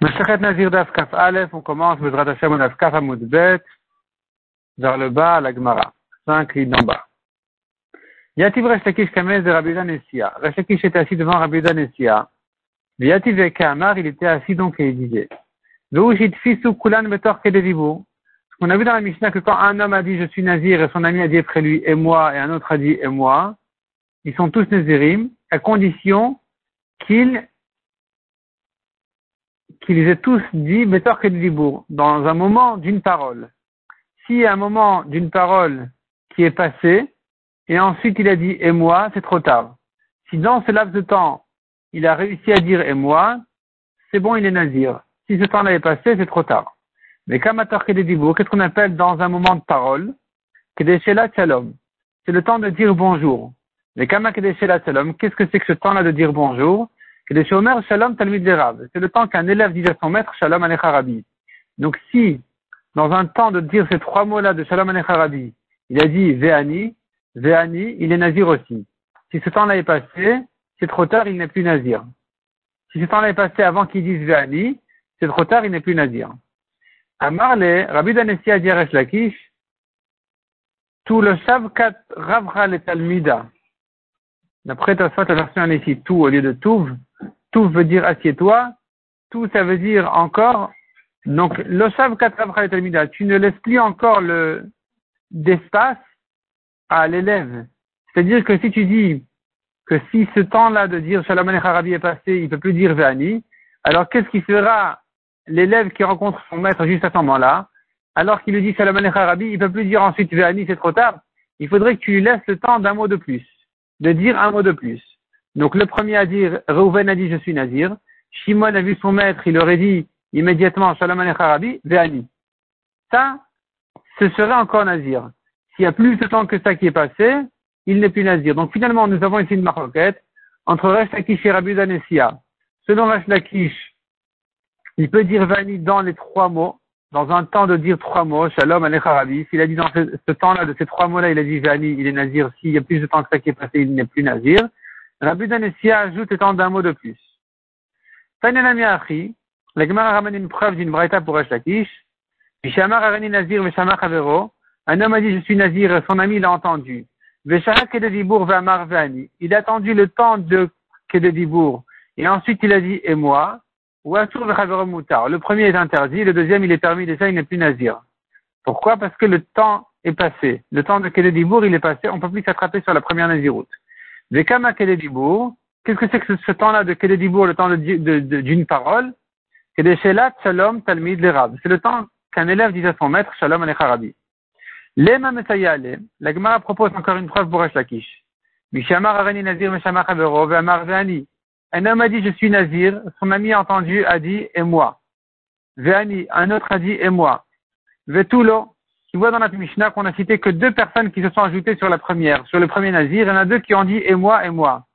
Meshachet Nazir d'Afkaf Aleph, on commence Bezrat Hashem on Afkaf Bet, vers le bas la Gemara. Cinq lignes en bas. Yativ Reshlakish Kamez de Rabbi Nessia. Reshlakish était assis devant Rabbi Nessia. Yativ Amar, il était assis donc et il disait. Veushit Fisu Kulan Betor Kedevibur. On a vu dans la Mishnah que quand un homme a dit je suis Nazir et son ami a dit après lui et moi et un autre a dit et moi, ils sont tous Nazirim à condition qu'ils qu'ils aient tous dit Betor Kedivur dans un moment d'une parole. Si un moment d'une parole qui est passé et ensuite il a dit et moi, c'est trop tard. Si dans ce laps de temps, il a réussi à dire et moi, c'est bon, il est nazir. Si ce temps-là est passé, c'est trop tard. Mais Kamatar Kededibour, qu'est-ce qu'on appelle dans un moment de parole? Kedeshela Shalom. C'est le temps de dire bonjour. Mais Kama Kedeshela Shalom, qu'est-ce que c'est que ce temps-là de dire bonjour? C'est le temps qu'un élève dit à son maître Shalom Alecharabi. Donc si, dans un temps de dire ces trois mots-là de Shalom Alecharabi, il a dit Ve'ani, Ve'ani, il est nazir aussi. Si ce temps-là est passé, c'est trop tard, il n'est plus nazir. Si ce temps-là est passé avant qu'il dise Ve'ani, c'est trop tard, il n'est plus nazir. Amarle, Rabbi Danessia Dieresh Lakish, tout le Shavkat Ravra. D'après ta la version ici, tout au lieu de tout, tout veut dire assieds-toi, tout ça veut dire encore, donc le Talmida, tu ne laisses plus encore le, d'espace à l'élève. C'est-à-dire que si tu dis que si ce temps-là de dire Shalom Aleichem est passé, il peut plus dire Ve'ani, alors qu'est-ce qui fera l'élève qui rencontre son maître juste à ce moment-là, alors qu'il lui dit Salam Arabi, il peut plus dire ensuite Véani, c'est trop tard. Il faudrait que tu lui laisses le temps d'un mot de plus, de dire un mot de plus. Donc le premier à dire, Reuven a dit je suis Nazir. Shimon a vu son maître, il aurait dit immédiatement Shalom Arabi, Véani. Ça, ce serait encore Nazir. S'il y a plus de temps que ça qui est passé, il n'est plus Nazir. Donc finalement, nous avons ici une maroquette entre Resh Lakish et Rabbi Danessia. Selon Resh Lakish, il peut dire Vani dans les trois mots, dans un temps de dire trois mots, Shalom Alecha S'il a dit dans ce, temps-là, de ces trois mots-là, il a dit Vani, il est nazir. S'il y a plus de temps que ça qui est passé, il n'est plus nazir. Rabbi Danessia ajoute étant d'un mot de plus. Tanyanami Achi, la Gemara ramène une preuve d'une braïta pour Eshlakish. Vishamar Arani Nazir, Vishamar Havero. Un homme a dit je suis nazir, son ami l'a entendu. Veshara Kededibour Vamar Vani. Il a attendu le temps de Kededibour. Et ensuite il a dit et moi? Le premier est interdit, le deuxième il est permis, ça il n'est plus nazir. Pourquoi? Parce que le temps est passé. Le temps de Kededibour il est passé, on ne peut plus s'attraper sur la première naziroute. Vekama Kededibour, qu'est-ce que c'est que ce temps-là de Kededibour, le temps d'une parole? Kedeshelat Shalom Talmid Lerab. C'est le temps qu'un élève dit à son maître Shalom Alecharabi. Lema Metayale, la Gemara propose encore une preuve pour Lakish. Mishamar Arani Nazir Mishamar Chavero Ve'amar Ve'ani. Un homme a dit je suis nazir, son ami a entendu a dit et moi. Veani, un autre a dit et moi. Vetulo, tu vois dans la Mishnah qu'on a cité que deux personnes qui se sont ajoutées sur la première, sur le premier nazir, il y en a deux qui ont dit et moi et moi.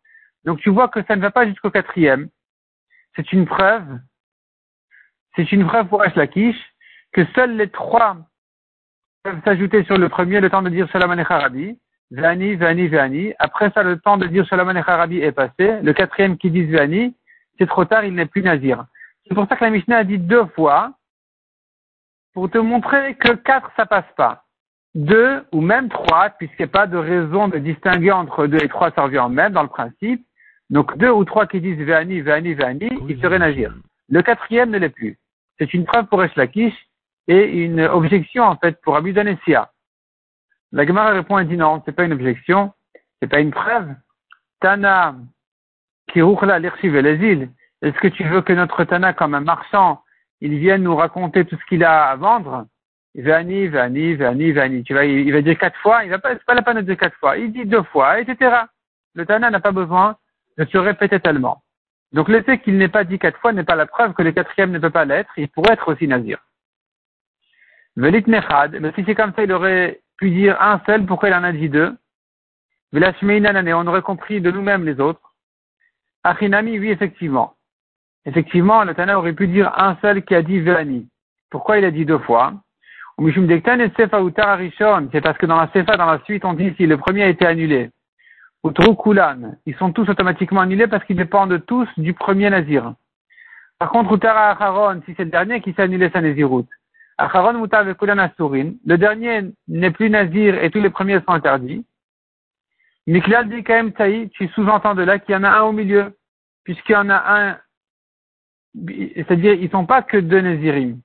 Donc tu vois que ça ne va pas jusqu'au quatrième. C'est une preuve, c'est une preuve pour Lakish que seuls les trois peuvent s'ajouter sur le premier le temps de dire Salam Rabbi, Vani, Vani, Vani. Après ça, le temps de dire Shalom Arabi est passé. Le quatrième qui dit Vani, c'est trop tard, il n'est plus nazir. C'est pour ça que la Mishnah a dit deux fois, pour te montrer que quatre, ça passe pas. Deux ou même trois, puisqu'il n'y a pas de raison de distinguer entre deux et trois, ça revient en même dans le principe. Donc deux ou trois qui disent Vani, Vani, Vani, il serait nazir. Le quatrième ne l'est plus. C'est une preuve pour Eshlakish et une objection en fait pour Abu Danessia. La Gemara répond et dit non, c'est pas une objection, c'est pas une preuve. Tana, kiruchla l'irchiv les Est-ce que tu veux que notre Tana, comme un marchand, il vienne nous raconter tout ce qu'il a à vendre? Vani, vani, vani, vani. Il va dire quatre fois, il va pas, c'est pas la peine de dire quatre fois. Il dit deux fois, etc. Le Tana n'a pas besoin de se répéter tellement. Donc le fait qu'il n'ait pas dit quatre fois n'est pas la preuve que le quatrième ne peut pas l'être, il pourrait être aussi nazir. Velit Mechad, mais si c'est comme ça, il aurait pu dire un seul, pourquoi il en a dit deux on aurait compris de nous-mêmes les autres. Achinami, oui, effectivement. Effectivement, le Tana aurait pu dire un seul qui a dit Vani. Pourquoi il a dit deux fois? C'est parce que dans la Sefa, dans la suite, on dit si le premier a été annulé. Ou ils sont tous automatiquement annulés parce qu'ils dépendent tous du premier Nazir. Par contre, Utara Acharon, si c'est le dernier qui s'est annulé sa Nézirut, Acharon Mutar le dernier n'est plus Nazir et tous les premiers sont interdits. Miklal dit quand même tu sous-entends de là qu'il y en a un au milieu, puisqu'il y en a un, c'est-à-dire ils sont pas que deux Nazirim.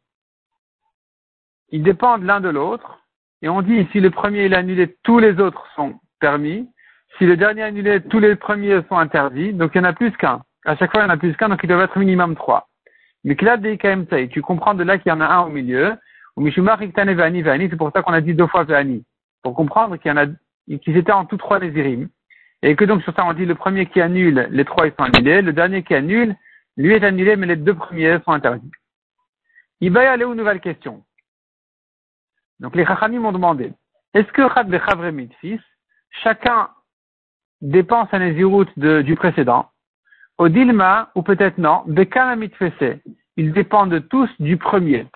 Ils dépendent l'un de l'autre, et on dit si le premier est annulé, tous les autres sont permis. Si le dernier est annulé, tous les premiers sont interdits. Donc il y en a plus qu'un. À chaque fois, il y en a plus qu'un, donc il doit être minimum trois. Tu comprends de là qu'il y en a un au milieu. C'est pour ça qu'on a dit deux fois Vani. Pour comprendre qu'il y en a, qu'ils étaient en tout trois les irim. Et que donc sur ça on dit le premier qui annule, les trois ils sont annulés. Le dernier qui annule, lui est annulé, mais les deux premiers sont interdits. Il va y aller aux nouvelles questions. Donc les Chachamim m'ont demandé, est-ce que Chad Bechavre fils, chacun dépense un Nézirut du précédent, au Dilma, ou peut-être non, Bekana Mitfese, ils dépendent tous du premier.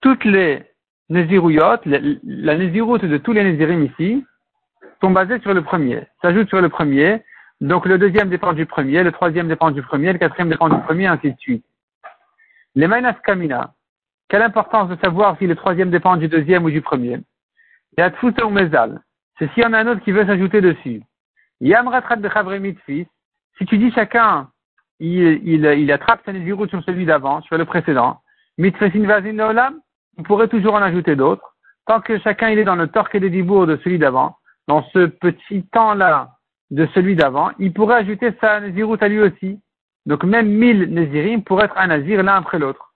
Toutes les Nézirouyot, la Nézirut de tous les Nézirim ici, sont basées sur le premier, s'ajoutent sur le premier, donc le deuxième dépend du premier, le troisième dépend du premier, le quatrième dépend du premier, ainsi de suite. Les Mainas Kamina, quelle importance de savoir si le troisième dépend du deuxième ou du premier? Et Atfut ou Mezal, c'est s'il y en a un autre qui veut s'ajouter dessus. Yamratrat fils, si tu dis chacun, il, attrape sa nézirut sur celui d'avant, sur le précédent, on pourrait toujours en ajouter d'autres, tant que chacun il est dans le torque et des dibours de celui d'avant, dans ce petit temps-là de celui d'avant, il pourrait ajouter sa nézirut à lui aussi. Donc même mille nézirim pourraient être un nazir l'un après l'autre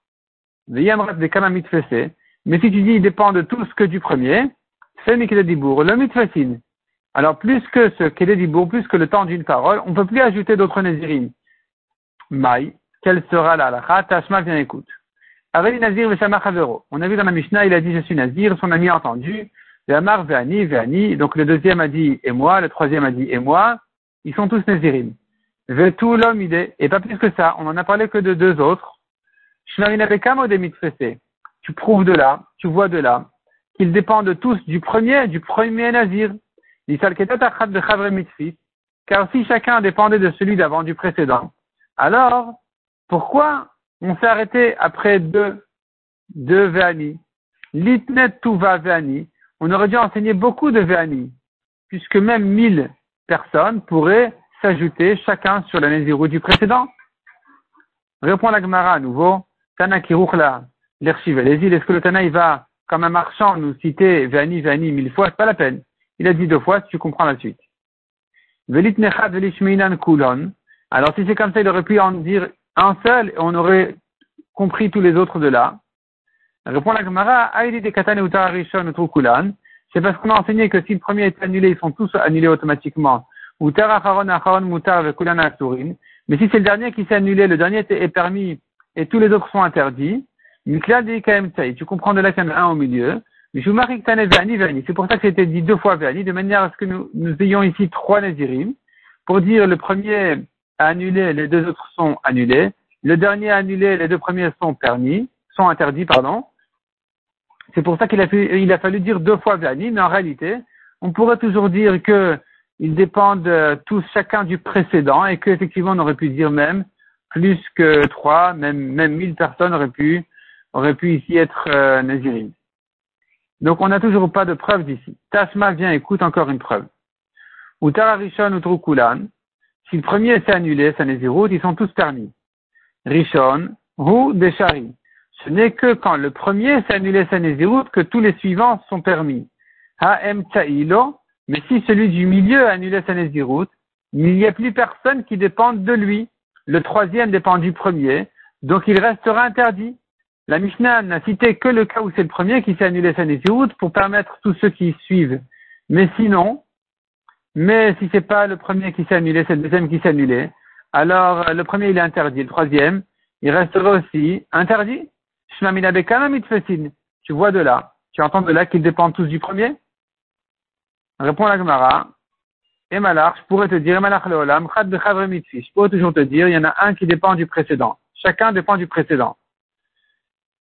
Mais si tu dis il dépend de tout ce que du premier, c'est. Le. Alors plus que ce Dibour, plus que le temps d'une parole, on ne peut plus ajouter d'autres Nézirim. Maï, quelle sera la halakha? Tashma, viens écoute. Avec Nazir On a vu dans la Mishnah, il a dit je suis Nazir, son ami a entendu. Amar Veani, Veani, donc le deuxième a dit et moi, le troisième a dit et moi. Ils sont tous Nazirim. tout l'homme idée, et pas plus que ça, on en a parlé que de deux autres. Tu prouves de là, tu vois de là, qu'ils dépendent tous du premier, du premier nazir. Car si chacun dépendait de celui d'avant, du précédent, alors, pourquoi on s'est arrêté après deux, deux Veani? Litnet. On aurait dû enseigner beaucoup de Veani, puisque même mille personnes pourraient s'ajouter chacun sur la Nézirou du précédent. Répond la Gemara à nouveau. Tana Kiruchla, l'Erchivelezil, est-ce que le Tana, va, comme un marchand, nous citer Vani, Vani mille fois? C'est pas la peine. Il a dit deux fois, si tu comprends la suite. Velit Velishmeinan Kulon. Alors, si c'est comme ça, il aurait pu en dire un seul et on aurait compris tous les autres de là. Répond la Gemara. C'est parce qu'on a enseigné que si le premier est annulé, ils sont tous annulés automatiquement. Mais si c'est le dernier qui s'est annulé, le dernier est permis et tous les autres sont interdits. Tu comprends de là qu'il y en a un au milieu. C'est pour ça que c'était dit deux fois Vani, de manière à ce que nous, nous ayons ici trois Nazirim. Pour dire le premier a annulé, les deux autres sont annulés. Le dernier a annulé, les deux premiers sont permis, sont interdits, pardon. C'est pour ça qu'il a, il a fallu dire deux fois Vani, mais en réalité, on pourrait toujours dire que ils dépendent tous chacun du précédent et qu'effectivement on aurait pu dire même plus que trois, même, même mille personnes auraient pu, auraient pu ici être euh, Donc on n'a toujours pas de preuve d'ici. Tashma vient, écoute encore une preuve. Ou Tararishon ou Trukulan, si le premier s'est annulé, sa Nézirut, ils sont tous permis. Rishon ou Deshari. Ce n'est que quand le premier s'est annulé sa Nézirut que tous les suivants sont permis. Ha-em mais si celui du milieu a annulé sa Nézirut, il n'y a plus personne qui dépende de lui. Le troisième dépend du premier, donc il restera interdit. La Mishnah n'a cité que le cas où c'est le premier qui s'est annulé sa pour permettre tous ceux qui suivent. Mais sinon, mais si c'est pas le premier qui s'est annulé, c'est le deuxième qui s'est annulé, alors le premier il est interdit, le troisième, il restera aussi interdit. Tu vois de là, tu entends de là qu'ils dépendent tous du premier? Répond la Gemara, et malach, je pourrais te dire, je pourrais toujours te dire, il y en a un qui dépend du précédent. Chacun dépend du précédent.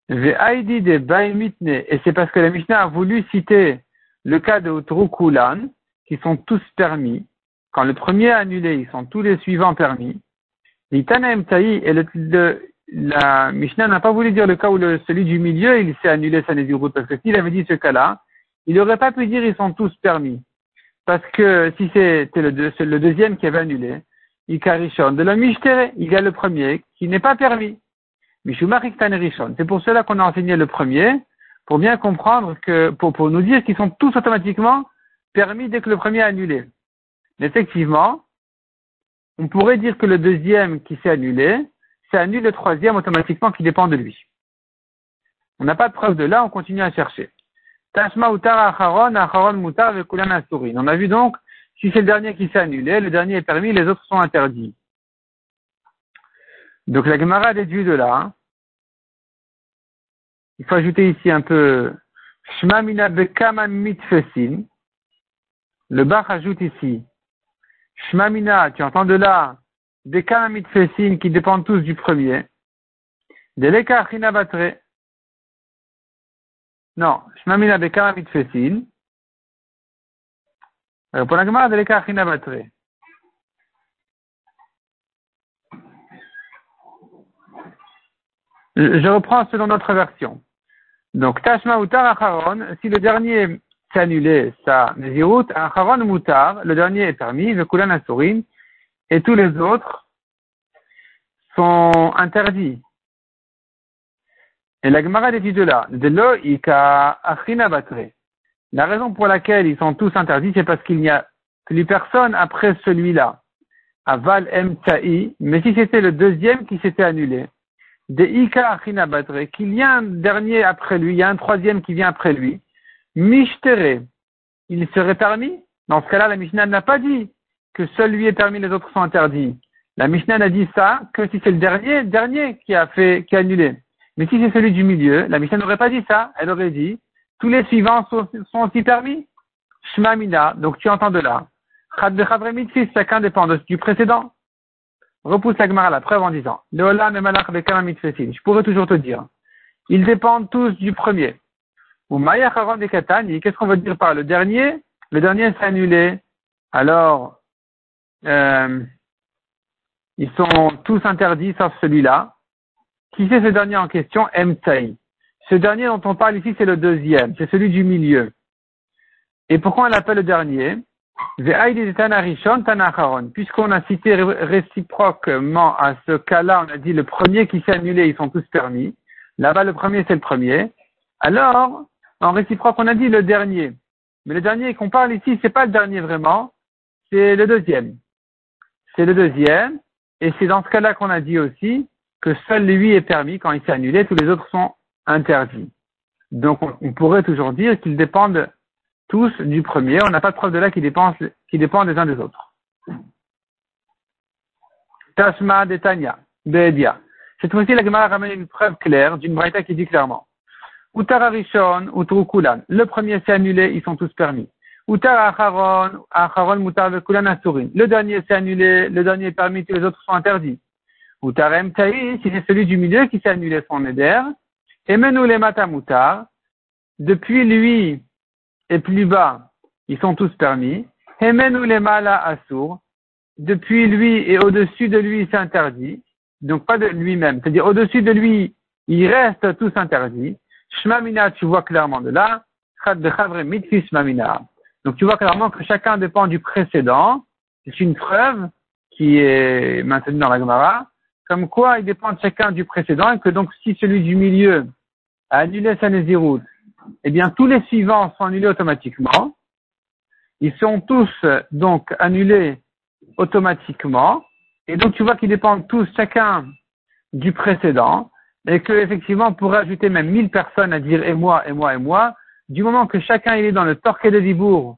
Et c'est parce que la Mishnah a voulu citer le cas de Utrukulan, qui sont tous permis. Quand le premier est annulé, ils sont tous les suivants permis. Et la Mishnah n'a pas voulu dire le cas où celui du milieu, il s'est annulé sa route parce que s'il avait dit ce cas-là, il n'aurait pas pu dire ils sont tous permis. Parce que si c'était le, deuxième qui avait annulé, il carishon de la Mishtere, il y a le premier qui n'est pas permis. C'est pour cela qu'on a enseigné le premier, pour bien comprendre que, pour, nous dire qu'ils sont tous automatiquement permis dès que le premier est annulé. effectivement, on pourrait dire que le deuxième qui s'est annulé, ça annule le troisième automatiquement qui dépend de lui. On n'a pas de preuve de là, on continue à chercher. Tashma utar acharon, acharon mutar On a vu donc, si c'est le dernier qui s'est annulé, le dernier est permis, les autres sont interdits. Donc la Gemara déduit de là. Hein. Il faut ajouter ici un peu bekama mitfesin. Le Bach ajoute ici Shmamina, tu entends de là, des Fesin qui dépendent tous du premier. Des Leka Batre. Non, Shmamina Bekamit Fesin. Pour la Gemara, des Leka Batre. Je reprends selon notre version. Donc, Tashma Utar Acharon, si le dernier c'est annulé sa Nezirut, Acharon Mutar, le dernier est permis, le Kulan Asurin, et tous les autres sont interdits. Et la Gemara dit de là, de lo ika achina. La raison pour laquelle ils sont tous interdits, c'est parce qu'il n'y a plus personne après celui-là. Aval M mais si c'était le deuxième qui s'était annulé, de ika qu'il y a un dernier après lui, il y a un troisième qui vient après lui, Mishtere, il serait permis? Dans ce cas-là, la Mishnah n'a pas dit que seul lui est permis, les autres sont interdits. La Mishnah n'a dit ça que si c'est le dernier, dernier qui a fait, qui a annulé. Mais si c'est celui du milieu, la Mishnah n'aurait pas dit ça. Elle aurait dit, tous les suivants sont, aussi permis? Shma donc tu entends de là. chacun dépend du précédent. Repousse la Gemara la preuve en disant, je pourrais toujours te dire, ils dépendent tous du premier. Ou Maya de Katani, qu'est-ce qu'on veut dire par le dernier? Le dernier s'est annulé. Alors, euh, ils sont tous interdits sauf celui-là. Qui c'est ce dernier en question? Mtaï. Ce dernier dont on parle ici, c'est le deuxième, c'est celui du milieu. Et pourquoi on l'appelle le dernier? Puisqu'on a cité réciproquement à ce cas-là, on a dit le premier qui s'est annulé, ils sont tous permis. Là-bas, le premier, c'est le premier. Alors, en réciproque, on a dit le dernier. Mais le dernier qu'on parle ici, c'est pas le dernier vraiment, c'est le deuxième. C'est le deuxième, et c'est dans ce cas-là qu'on a dit aussi que seul lui est permis quand il s'est annulé, tous les autres sont interdits. Donc on, pourrait toujours dire qu'ils dépendent tous du premier, on n'a pas de preuve de là dépendent, dépendent des uns des autres. Tashma de Tanya, Cette fois-ci, la Gemara ramène une preuve claire d'une braïta qui dit clairement. Utararishon, Utrukulan. Le premier s'est annulé, ils sont tous permis. Utar Acharon, Acharon Mutar Kulan Asurin. Le dernier s'est annulé, le dernier est permis, tous les autres sont interdits. Utarem Taï, si c'est celui du milieu qui s'est annulé son éder. Emenu le Mutar. Depuis lui et plus bas, ils sont tous permis. Emenu le Mala Asur. Depuis lui et au-dessus de lui, c'est interdit. Donc pas de lui-même. C'est-à-dire au-dessus de lui, ils restent tous interdits. Shmamina, tu vois clairement de là. Donc tu vois clairement que chacun dépend du précédent. C'est une preuve qui est maintenue dans la Gemara, comme quoi il dépend de chacun du précédent et que donc si celui du milieu a annulé sa Nézirut, eh bien tous les suivants sont annulés automatiquement. Ils sont tous donc annulés automatiquement. Et donc tu vois qu'ils dépendent tous chacun du précédent et que effectivement on pourrait ajouter même mille personnes à dire et moi, et moi, et moi, du moment que chacun est dans le torquet de Dibourg,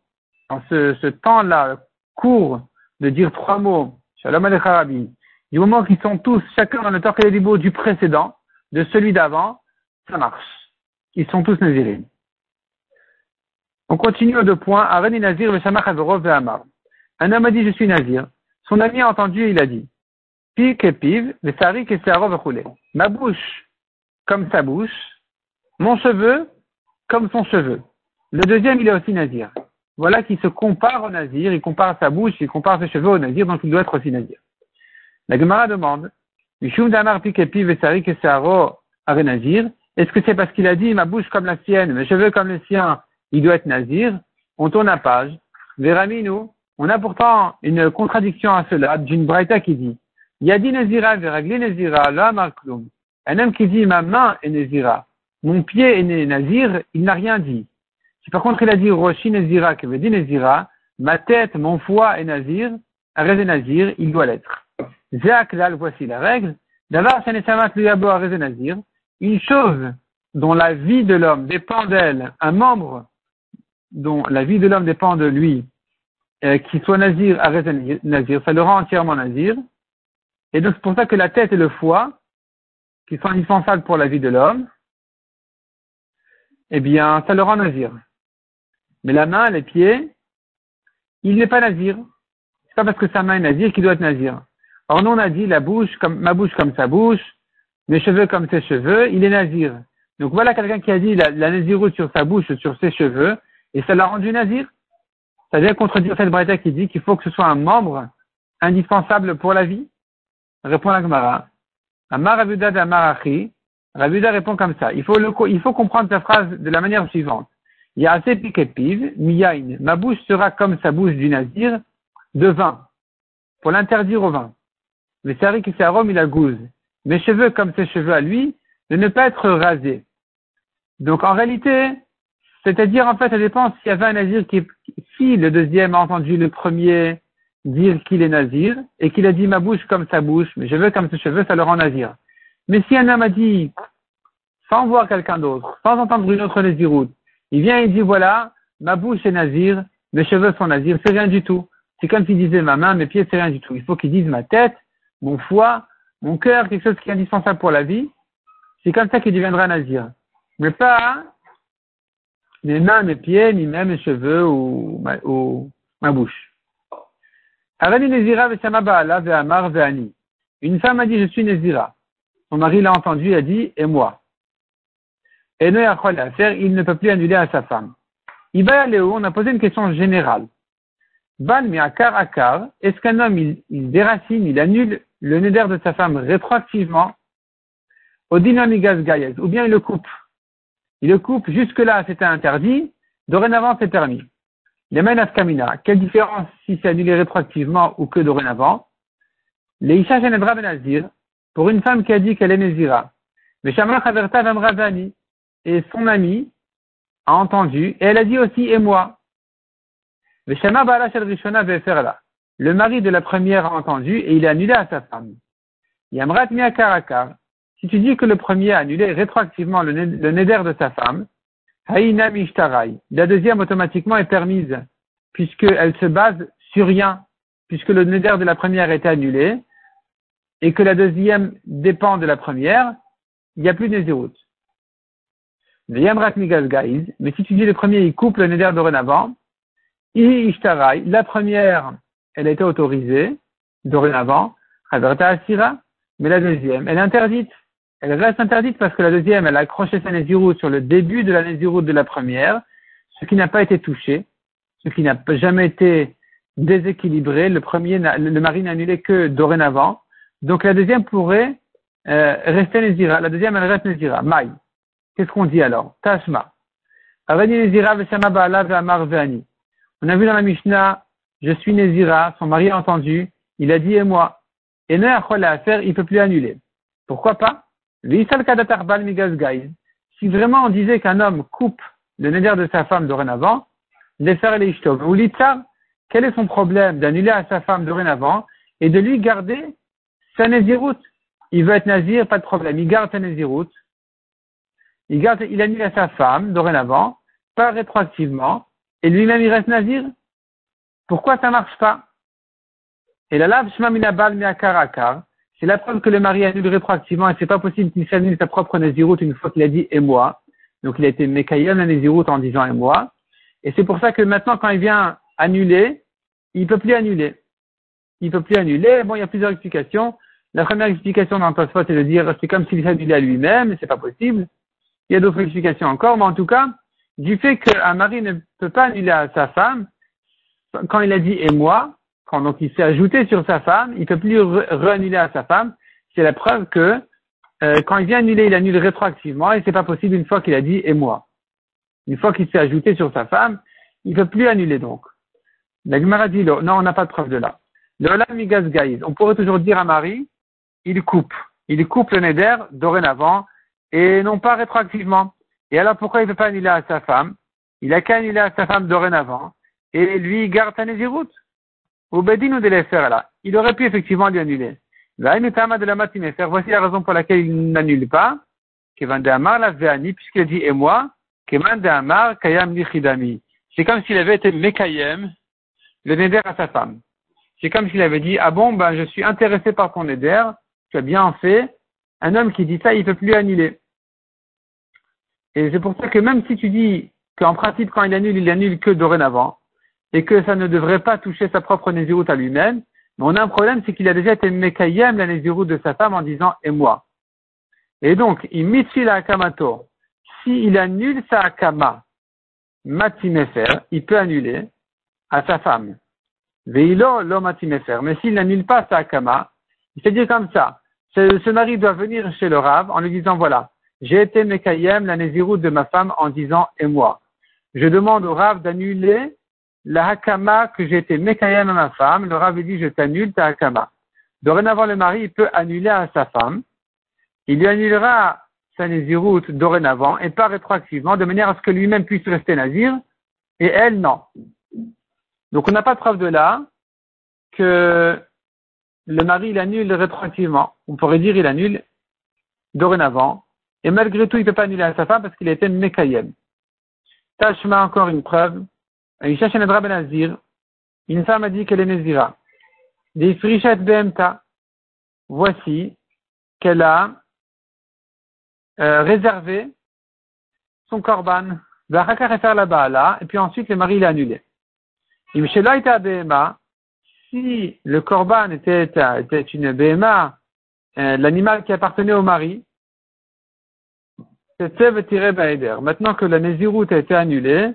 dans ce, temps-là court de dire trois mots, Shalom Aleichem du moment qu'ils sont tous chacun dans le torquet de Dibourg du précédent, de celui d'avant, ça marche. Ils sont tous nazirés. On continue aux deux points. Nazir, Un homme a dit, je suis nazir. Son ami a entendu et il a dit, Ma bouche comme sa bouche, mon cheveu comme son cheveu. Le deuxième, il est aussi nazir. Voilà qui se compare au nazir, il compare sa bouche, il compare ses cheveux au nazir, donc il doit être aussi nazir. La Gemara demande, Damar Vesari Kesaro Nazir. Est-ce que c'est parce qu'il a dit ma bouche comme la sienne, mes cheveux comme le sien, il doit être Nazir? On tourne la page. Veraminu. On a pourtant une contradiction à cela d'une braïta qui dit Yadi Nazira, Veragli Nazira, la Marklum. Un homme qui dit ma main est Nazira, mon pied est Nazir, il n'a rien dit. Si par contre il a dit Roshi Nazira, que veut dire Nazira, ma tête, mon foie est Nazir, Arrêt Nazir, il doit l'être. Zéaklal, voici la règle. D'abord, Nazir, une chose dont la vie de l'homme dépend d'elle, un membre dont la vie de l'homme dépend de lui, euh, qui soit nazir, arrête nazir, ça le rend entièrement nazir. Et donc c'est pour ça que la tête et le foie, qui sont indispensables pour la vie de l'homme, eh bien, ça le rend nazir. Mais la main, les pieds, il n'est pas nazir. C'est pas parce que sa main est nazir qu'il doit être nazir. Or, nous, on a dit la bouche, comme, ma bouche comme sa bouche, mes cheveux comme ses cheveux, il est nazir. Donc voilà quelqu'un qui a dit la, naziroute sur sa bouche, sur ses cheveux, et ça l'a rendu nazir. Ça vient contredire cette braïta qui dit qu'il faut que ce soit un membre indispensable pour la vie. Répond la Gemara. Amar Rabuda d'Amarachi. Rabuda répond comme ça. Il faut, il faut comprendre sa phrase de la manière suivante. Il y a assez piv, miyain. Ma bouche sera comme sa bouche du nazir de vin. Pour l'interdire au vin. Mais c'est qui arôme, il a gouze. Mes cheveux comme ses cheveux à lui, de ne pas être rasés. Donc en réalité, c'est-à-dire en fait, ça dépend s'il y avait un nazir qui, si le deuxième a entendu le premier dire qu'il est nazir et qu'il a dit ma bouche comme sa bouche, mes cheveux comme ses cheveux, ça le rend nazir. Mais si un homme a dit, sans voir quelqu'un d'autre, sans entendre une autre naziroute, il vient et dit voilà, ma bouche est nazir, mes cheveux sont nazir, c'est rien du tout. C'est comme s'il disait ma main, mes pieds, c'est rien du tout. Il faut qu'il dise ma tête, mon foie, mon cœur, quelque chose qui est indispensable pour la vie. C'est comme ça qu'il deviendra nazir. Mais pas mes mains, mes pieds, ni même mes cheveux ou ma, ou ma bouche. Une femme a dit, je suis Nézira. Son mari l'a entendu et a dit, et moi? Et ne à faire, il ne peut plus annuler à sa femme. Aller où On a posé une question générale. Bal mi akar akar, est-ce qu'un homme, il, déracine, il annule le neder de sa femme rétroactivement au dynamigas gayez, ou bien il le coupe Il le coupe, jusque-là c'était interdit, dorénavant c'est permis. Les kamina, quelle différence si c'est annulé rétroactivement ou que dorénavant? Les Isha Genedra Benazir, pour une femme qui a dit qu'elle est Nézira, mais Shamra Chaverta Vamravani, et son ami a entendu, et elle a dit aussi, et moi. Le mari de la première a entendu et il a annulé à sa femme. Yamrat karakar. Si tu dis que le premier a annulé rétroactivement le, neder de sa femme. La deuxième automatiquement est permise, puisqu'elle se base sur rien, puisque le neder de la première est annulé, et que la deuxième dépend de la première, il n'y a plus de nézirut. Mais si tu dis le premier, il coupe le neder dorénavant, la première, elle été autorisée, dorénavant, mais la deuxième, elle est interdite. Elle reste interdite parce que la deuxième, elle a accroché sa nésiroute sur le début de la nésiroute de la première, ce qui n'a pas été touché, ce qui n'a jamais été déséquilibré. Le premier, le mari n'a annulé que dorénavant. Donc la deuxième pourrait euh, rester nézira. La deuxième, elle reste nézira. Maï. Qu'est-ce qu'on dit alors? Tashma. On a vu dans la Mishnah, je suis Nézira, son mari a entendu, il a dit et moi? Et ne à faire, il peut plus annuler. Pourquoi pas? Si vraiment on disait qu'un homme coupe le néder de sa femme dorénavant, faire les Ou quel est son problème d'annuler à sa femme dorénavant et de lui garder sa néziroute? Il veut être nazir, pas de problème. Il garde sa néziroute. Il garde, il annule à sa femme dorénavant, pas rétroactivement, et lui-même il reste nazir? Pourquoi ça marche pas? Et la lave miakarakar, c'est la preuve que le mari annule rétroactivement et c'est pas possible qu'il s'annule sa propre naziroute une fois qu'il a dit et moi. Donc il a été mekayam la naziroute en disant et moi. Et c'est pour ça que maintenant quand il vient annuler, il peut plus annuler. Il peut plus annuler. Bon, il y a plusieurs explications. La première explication dans Tosfot, c'est de dire c'est comme s'il s'annulait à lui-même, c'est pas possible. Il y a d'autres explications encore, mais en tout cas, du fait qu'un mari ne peut pas annuler à sa femme, quand il a dit et moi, quand donc il s'est ajouté sur sa femme, il ne peut plus re-annuler à sa femme, c'est la preuve que euh, quand il vient annuler, il annule rétroactivement et c'est pas possible une fois qu'il a dit et moi. Une fois qu'il s'est ajouté sur sa femme, il ne peut plus annuler donc. La Gemara dit non, on n'a pas de preuve de là. Le on pourrait toujours dire à Marie, il coupe. Il coupe le neder dorénavant et non pas rétroactivement. Et alors pourquoi il ne peut pas annuler à sa femme? Il a qu'à annuler à sa femme dorénavant et lui garde sa nésiroute. Ou Bedin de là. Il aurait pu effectivement lui annuler. Voici la raison pour laquelle il n'annule pas. Puisqu'il a dit et moi, c'est comme s'il avait été Mekayem, le Neder à sa femme. C'est comme s'il avait dit, ah bon, ben, je suis intéressé par ton Neder, tu as bien fait. Un homme qui dit ça, il peut plus annuler. Et c'est pour ça que même si tu dis qu'en principe, quand il annule, il annule que dorénavant, et que ça ne devrait pas toucher sa propre Nézirut à lui-même, mais on a un problème, c'est qu'il a déjà été Mekayem, la Nézirut de sa femme, en disant, et moi. Et donc, il Akamato. S'il annule sa Akama, Matimefer, il peut annuler à sa femme. Veilo lo Matimefer. Mais s'il n'annule pas sa Akama, il fait dire comme ça. Ce, mari doit venir chez le Rav en lui disant, voilà, j'ai été Mekayem, la Nézirut de ma femme, en disant, et moi. Je demande au Rav d'annuler la Hakama que j'ai été Mekayem à ma femme. Le Rav dit, je t'annule ta Hakama. Dorénavant, le mari, peut annuler à sa femme. Il lui annulera sa Nézirut dorénavant et pas rétroactivement, de manière à ce que lui-même puisse rester Nazir et elle, non. Donc, on n'a pas de preuve de là que le mari, il annule rétroactivement. On pourrait dire, il annule dorénavant. Et malgré tout, il ne peut pas annuler à sa femme parce qu'il a été Mekayem. Encore une preuve. Ben une femme a dit qu'elle est Nezira. Des frichet BMTA. Voici qu'elle a euh, réservé son korban. faire là-bas, là, et puis ensuite le mari l'a annulé. Si le korban était, était une BMA, euh, l'animal qui appartenait au mari, c'était tiré Maintenant que la Néziroute a été annulée,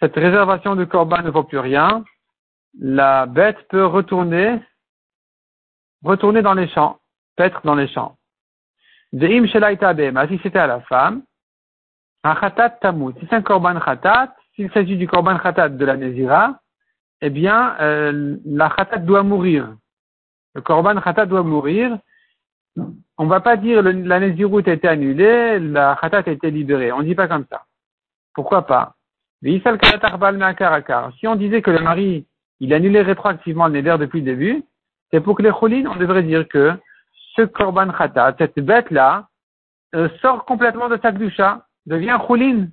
cette réservation de corban ne vaut plus rien. La bête peut retourner, retourner dans les champs, paître dans les champs. Deim si c'était à la femme, un khatat tamut. Si c'est un korban khatat, s'il s'agit du korban khatat de la Nézira, eh bien, euh, la khatat doit mourir. Le korban khatat doit mourir. On ne va pas dire la Nézirut a été annulée, la khatat a été libérée. On ne dit pas comme ça. Pourquoi pas? Si on disait que le mari, il annulait rétroactivement le neder depuis le début, c'est pour que les cholines, on devrait dire que ce korban khatat, cette bête-là, euh, sort complètement de sa gdusha, devient choulin.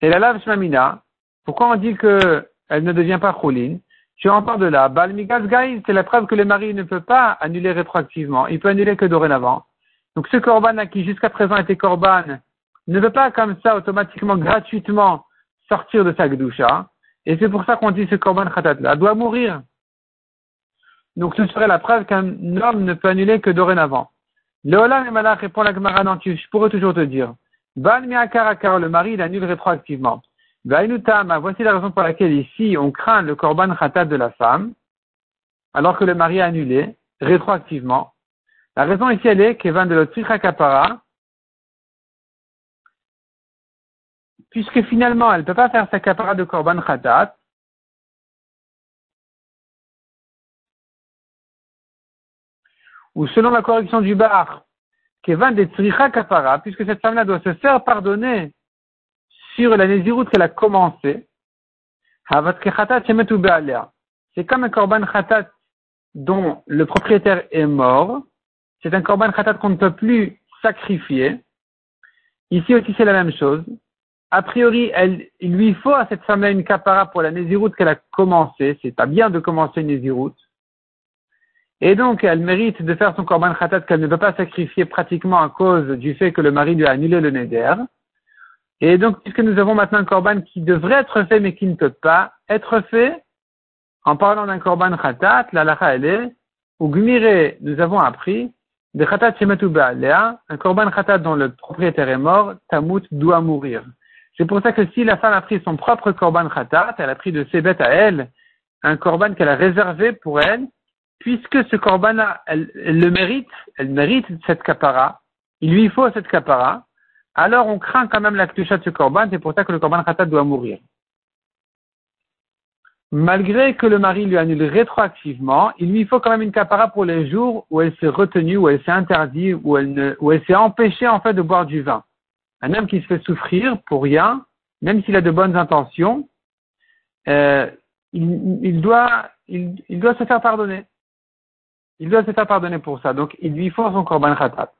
Et la lave shmamina, pourquoi on dit que elle ne devient pas choulin Tu entends de là, balmigas c'est la preuve que le mari ne peut pas annuler rétroactivement, il peut annuler que dorénavant. Donc ce korban qui jusqu'à présent était korban, ne peut pas comme ça automatiquement, gratuitement sortir de sa gdusha. Et c'est pour ça qu'on dit ce korban khatat là doit mourir. Donc ce serait la preuve qu'un homme ne peut annuler que dorénavant. Le Olam et Malach répond la Gemara je pourrais toujours te dire. Bal le mari, il annule rétroactivement. voici la raison pour laquelle ici on craint le korban khatat de la femme, alors que le mari a annulé rétroactivement. La raison ici elle est qu'Evan de l'autre kapara, puisque finalement elle ne peut pas faire sa kapara de korban khatat, ou selon la correction du bar, Kevan de Tzricha Kapara, puisque cette femme-là doit se faire pardonner sur la Nézirut qu'elle a commencé, c'est comme un korban khatat dont le propriétaire est mort. C'est un korban khatat qu'on ne peut plus sacrifier. Ici aussi, c'est la même chose. A priori, il lui faut à cette femme-là une kapara pour la Nézirut qu'elle a commencé. C'est pas bien de commencer une Nézirut. Et donc, elle mérite de faire son korban khatat qu'elle ne peut pas sacrifier pratiquement à cause du fait que le mari lui a annulé le neder. Et donc, puisque nous avons maintenant un korban qui devrait être fait mais qui ne peut pas être fait, en parlant d'un korban khatat, la lacha elle est, ou gmire, nous avons appris, de khatat shemetu un korban khatat dont le propriétaire est mort, tamut doit mourir. C'est pour ça que si la femme a pris son propre korban khatat, elle a pris de ses bêtes à elle, un korban qu'elle a réservé pour elle, puisque ce korban, elle, elle, le mérite, elle mérite cette kapara, il lui faut cette kapara, alors on craint quand même la ktusha de ce korban, c'est pour ça que le korban khatat doit mourir. Malgré que le mari lui annule rétroactivement, il lui faut quand même une kapara pour les jours où elle s'est retenue, où elle s'est interdite, où elle, où elle s'est empêchée en fait de boire du vin. Un homme qui se fait souffrir pour rien, même s'il a de bonnes intentions, euh, il, doit, se faire pardonner. Il doit se faire pardonner pour ça. Donc, il lui faut son korban khatat.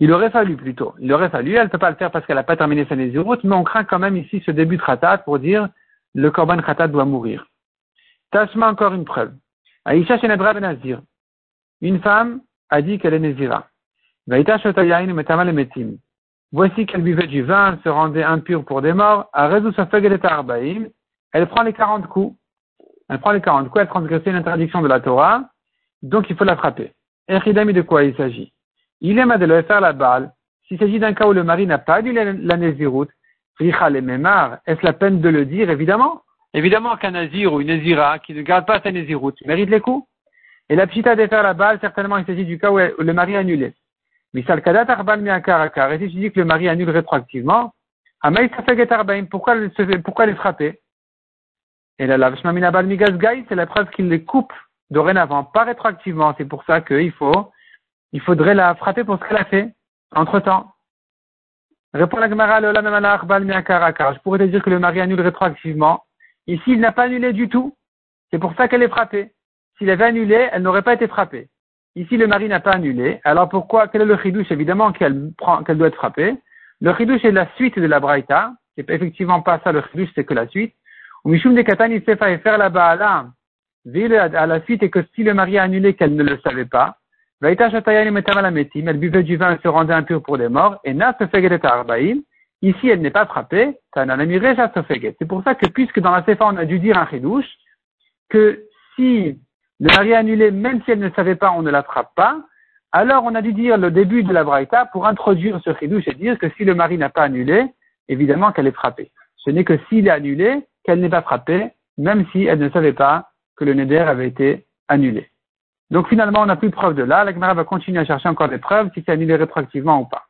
Il aurait fallu plutôt. Il aurait fallu, elle ne peut pas le faire parce qu'elle n'a pas terminé sa nésiroute, mais on craint quand même ici ce début de khatat pour dire le korban khatat doit mourir. Tashma encore une preuve. Aïcha Shenadra Benazir. Une femme a dit qu'elle est nézira. Voici qu'elle buvait du vin, se rendait impure pour des morts. Elle prend les 40 coups. Elle prend les 40 coups, elle transgressait une interdiction de la Torah. Donc il faut la frapper. Echidami de quoi il s'agit? Il est de faire la balle. S'il s'agit d'un cas où le mari n'a pas dit la, Néziroute, est-ce la peine de le dire Évidemment? Évidemment qu'un Nazir ou une Nézira qui ne garde pas sa Néziroute mérite les coups. Et la pchita de faire la balle, certainement il s'agit du cas où le mari a annulé. Misal kadat arbal miakar Et si tu dis que le mari annule rétroactivement, pourquoi, pourquoi les frapper Et la lavshmamina bal migasgai, c'est la preuve qu'il les coupe dorénavant, pas rétroactivement. C'est pour ça qu'il faut, il faudrait la frapper pour ce qu'elle a fait entre temps. Répond la Gemara, Je pourrais te dire que le mari annule rétroactivement. Ici, il n'a pas annulé du tout. C'est pour ça qu'elle est frappée. S'il avait annulé, elle n'aurait pas été frappée. Ici, le mari n'a pas annulé. Alors pourquoi Quel est le chidouche Évidemment qu'elle doit être frappée. Le chidouche est la suite de la braïta. C'est effectivement pas ça le chidouche, c'est que la suite. Ou Mishum de Katan, sait faire la baala. À la suite et que si le mari a annulé qu'elle ne le savait pas, elle buvait du vin et se rendait impure pour les morts. Et na Ici, elle n'est pas frappée. C'est pour ça que, puisque dans la Sefa, on a dû dire un chidouche, que si le mari a annulé, même si elle ne savait pas, on ne la frappe pas, alors on a dû dire le début de la braïta pour introduire ce chidouche et dire que si le mari n'a pas annulé, évidemment qu'elle est frappée. Ce n'est que s'il est annulé qu'elle n'est pas frappée, même si elle ne savait pas que le neder avait été annulé. Donc finalement, on n'a plus de preuve de là. La Gemara va continuer à chercher encore des preuves si c'est annulé rétroactivement ou pas.